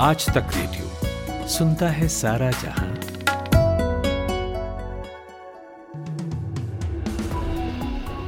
आज तक रेडियो। सुनता है सारा जहाँ।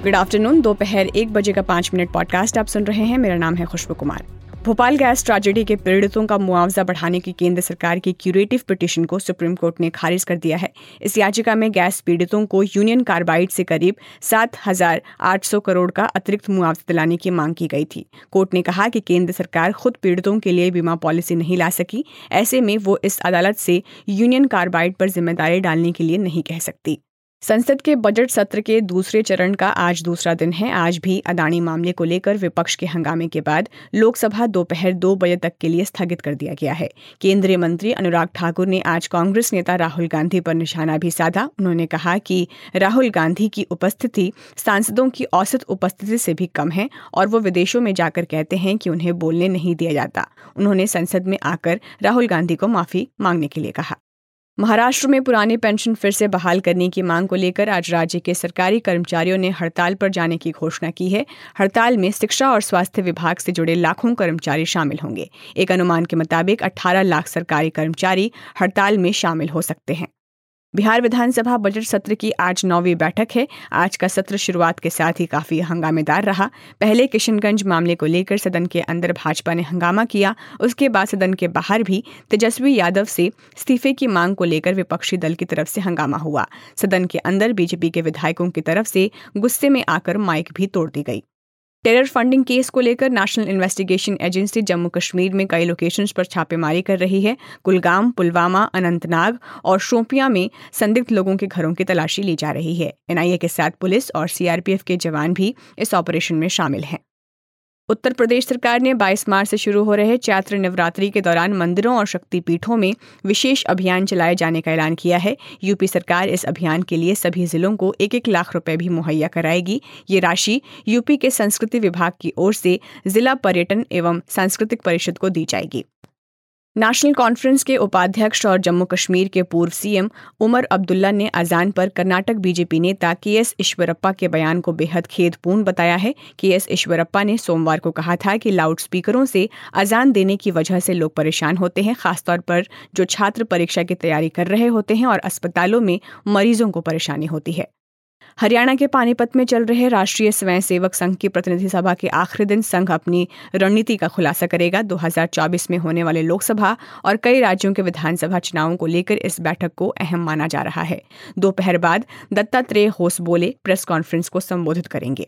गुड आफ्टरनून दोपहर एक बजे का पाँच मिनट पॉडकास्ट आप सुन रहे हैं। मेरा नाम है खुशबू कुमार। भोपाल गैस ट्रेजेडी के पीड़ितों का मुआवजा बढ़ाने की केंद्र सरकार की क्यूरेटिव पिटिशन को सुप्रीम कोर्ट ने खारिज कर दिया है। इस याचिका में गैस पीड़ितों को यूनियन कार्बाइड से करीब सात हज़ार आठ सौ करोड़ का अतिरिक्त मुआवजा दिलाने की मांग की गई थी। कोर्ट ने कहा कि केंद्र सरकार खुद पीड़ितों के लिए बीमा पॉलिसी नहीं ला सकी, ऐसे में वो इस अदालत से यूनियन कार्बाइड पर ज़िम्मेदारी डालने के लिए नहीं कह सकती। संसद के बजट सत्र के दूसरे चरण का आज दूसरा दिन है। आज भी अदानी मामले को लेकर विपक्ष के हंगामे के बाद लोकसभा दोपहर दो बजे तक के लिए स्थगित कर दिया गया है। केंद्रीय मंत्री अनुराग ठाकुर ने आज कांग्रेस नेता राहुल गांधी पर निशाना भी साधा। उन्होंने कहा कि राहुल गांधी की उपस्थिति सांसदों की औसत उपस्थिति से भी कम है और वो विदेशों में जाकर कहते हैं कि उन्हें बोलने नहीं दिया जाता। उन्होंने संसद में आकर राहुल गांधी को माफ़ी मांगने के लिए कहा। महाराष्ट्र में पुराने पेंशन फिर से बहाल करने की मांग को लेकर आज राज्य के सरकारी कर्मचारियों ने हड़ताल पर जाने की घोषणा की है। हड़ताल में शिक्षा और स्वास्थ्य विभाग से जुड़े लाखों कर्मचारी शामिल होंगे। एक अनुमान के मुताबिक 18 लाख सरकारी कर्मचारी हड़ताल में शामिल हो सकते हैं। बिहार विधानसभा बजट सत्र की आज नौवीं बैठक है। आज का सत्र शुरुआत के साथ ही काफ़ी हंगामेदार रहा। पहले किशनगंज मामले को लेकर सदन के अंदर भाजपा ने हंगामा किया। उसके बाद सदन के बाहर भी तेजस्वी यादव से इस्तीफे की मांग को लेकर विपक्षी दल की तरफ़ से हंगामा हुआ। सदन के अंदर बीजेपी के विधायकों की तरफ़ से गुस्से में आकर माइक भी तोड़ दी गई। टेरर फंडिंग केस को लेकर National Investigation Agency Jammu Kashmir में कई लोकेशंस पर छापेमारी कर रही है। कुलगाम, पुलवामा, अनंतनाग और शोपियाँ में संदिग्ध लोगों के घरों की तलाशी ली जा रही है। एनआईए के साथ पुलिस और सीआरपीएफ के जवान भी इस ऑपरेशन में शामिल हैं। उत्तर प्रदेश सरकार ने 22 मार्च से शुरू हो रहे चैत्र नवरात्रि के दौरान मंदिरों और शक्तिपीठों में विशेष अभियान चलाए जाने का ऐलान किया है। यूपी सरकार इस अभियान के लिए सभी जिलों को एक एक लाख रुपए भी मुहैया कराएगी। ये राशि यूपी के संस्कृति विभाग की ओर से जिला पर्यटन एवं सांस्कृतिक परिषद को दी जाएगी। नेशनल कॉन्फ्रेंस के उपाध्यक्ष और जम्मू कश्मीर के पूर्व सीएम उमर अब्दुल्ला ने अजान पर कर्नाटक बीजेपी नेता के एस ईश्वरप्पा के बयान को बेहद खेदपूर्ण बताया है। के एस ईश्वरप्पा ने सोमवार को कहा था कि लाउड स्पीकरों से अजान देने की वजह से लोग परेशान होते हैं, खासतौर पर जो छात्र परीक्षा की तैयारी कर रहे होते हैं और अस्पतालों में मरीजों को परेशानी होती है। हरियाणा के पानीपत में चल रहे राष्ट्रीय स्वयंसेवक संघ की प्रतिनिधि सभा के आखिरी दिन संघ अपनी रणनीति का खुलासा करेगा। 2024 में होने वाले लोकसभा और कई राज्यों के विधानसभा चुनावों को लेकर इस बैठक को अहम माना जा रहा है। दोपहर बाद दत्तात्रेय होस बोले प्रेस कॉन्फ्रेंस को संबोधित करेंगे।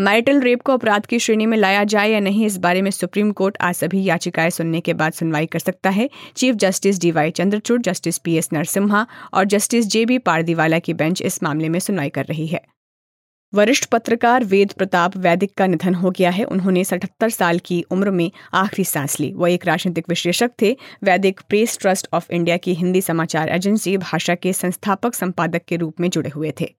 मैरिटल रेप को अपराध की श्रेणी में लाया जाए या नहीं, इस बारे में सुप्रीम कोर्ट आज सभी याचिकाएँ सुनने के बाद सुनवाई कर सकता है। Chief justice D Y Chandrachud, justice P S Narasimha और जस्टिस जे बी पारदीवाला की बेंच इस मामले में सुनवाई कर रही है। वरिष्ठ पत्रकार वेद प्रताप वैदिक का निधन हो गया है। उन्होंने सतहत्तर साल की उम्र में आखिरी सांस ली। वह एक राजनीतिक विश्लेषक थे। वैदिक प्रेस ट्रस्ट ऑफ़ इंडिया की हिंदी समाचार एजेंसी भाषा के संस्थापक संपादक के रूप में जुड़े हुए थे।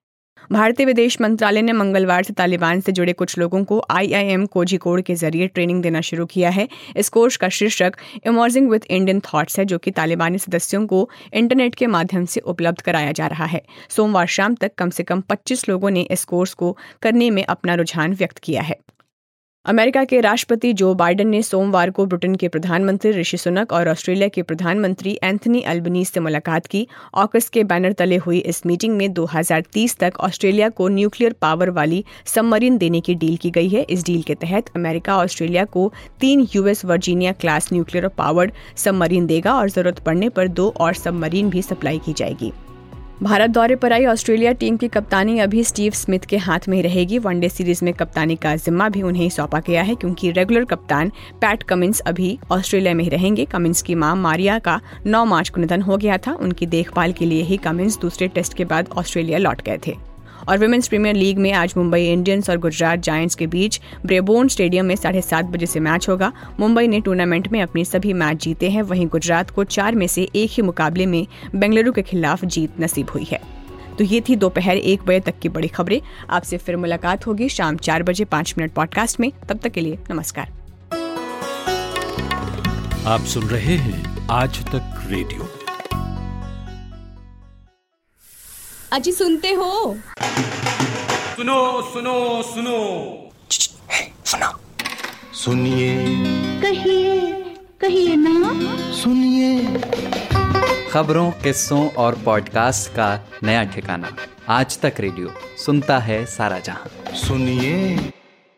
भारतीय विदेश मंत्रालय ने मंगलवार से तालिबान से जुड़े कुछ लोगों को आईआईएम कोझिकोड के ज़रिए ट्रेनिंग देना शुरू किया है। इस कोर्स का शीर्षक इमर्जिंग विद इंडियन थॉट्स है, जो कि तालिबानी सदस्यों को इंटरनेट के माध्यम से उपलब्ध कराया जा रहा है। सोमवार शाम तक कम से कम 25 लोगों ने इस कोर्स को करने में अपना रुझान व्यक्त किया है। अमेरिका के राष्ट्रपति जो बाइडेन ने सोमवार को ब्रिटेन के प्रधानमंत्री ऋषि सुनक और ऑस्ट्रेलिया के प्रधानमंत्री एंथनी अल्बनीज से मुलाकात की। ऑकस के बैनर तले हुई इस मीटिंग में 2030 तक ऑस्ट्रेलिया को न्यूक्लियर पावर वाली सबमरीन देने की डील की गई है। इस डील के तहत अमेरिका ऑस्ट्रेलिया को तीन US Virginia class nuclear powered submarine देगा और ज़रूरत पड़ने पर दो और सबमरीन भी सप्लाई की जाएगी। भारत दौरे पर आई ऑस्ट्रेलिया टीम की कप्तानी अभी स्टीव स्मिथ के हाथ में रहेगी। वनडे सीरीज़ में कप्तानी का जिम्मा भी उन्हें सौंपा गया है, क्योंकि रेगुलर कप्तान पैट कमिंस अभी ऑस्ट्रेलिया में रहेंगे। कमिंस की माँ मारिया का 9 मार्च को निधन हो गया था। उनकी देखभाल के लिए ही कमिंस दूसरे टेस्ट के बाद ऑस्ट्रेलिया लौट गए थे। और वुमेन्स प्रीमियर लीग में आज मुंबई इंडियंस और गुजरात जायंट्स के बीच ब्रेबोन स्टेडियम में साढ़े सात बजे से मैच होगा। मुंबई ने टूर्नामेंट में अपने सभी मैच जीते हैं। वहीं गुजरात को चार में से एक ही मुकाबले में बेंगलुरु के खिलाफ जीत नसीब हुई है। तो ये थी दोपहर एक बजे तक की बड़ी खबरें। आपसे फिर मुलाकात होगी शाम चार बजे पाँच मिनट पॉडकास्ट में। तब तक के लिए नमस्कार। आप सुन रहे हैं आज तक रेडियो। अजी सुनते हो? सुनो सुनो सुनो। सुना। सुनिए। कहिए कहिए ना। सुनिए। खबरों किस्सों और पॉडकास्ट का नया ठिकाना। आज तक रेडियो सुनता है सारा जहाँ। सुनिए।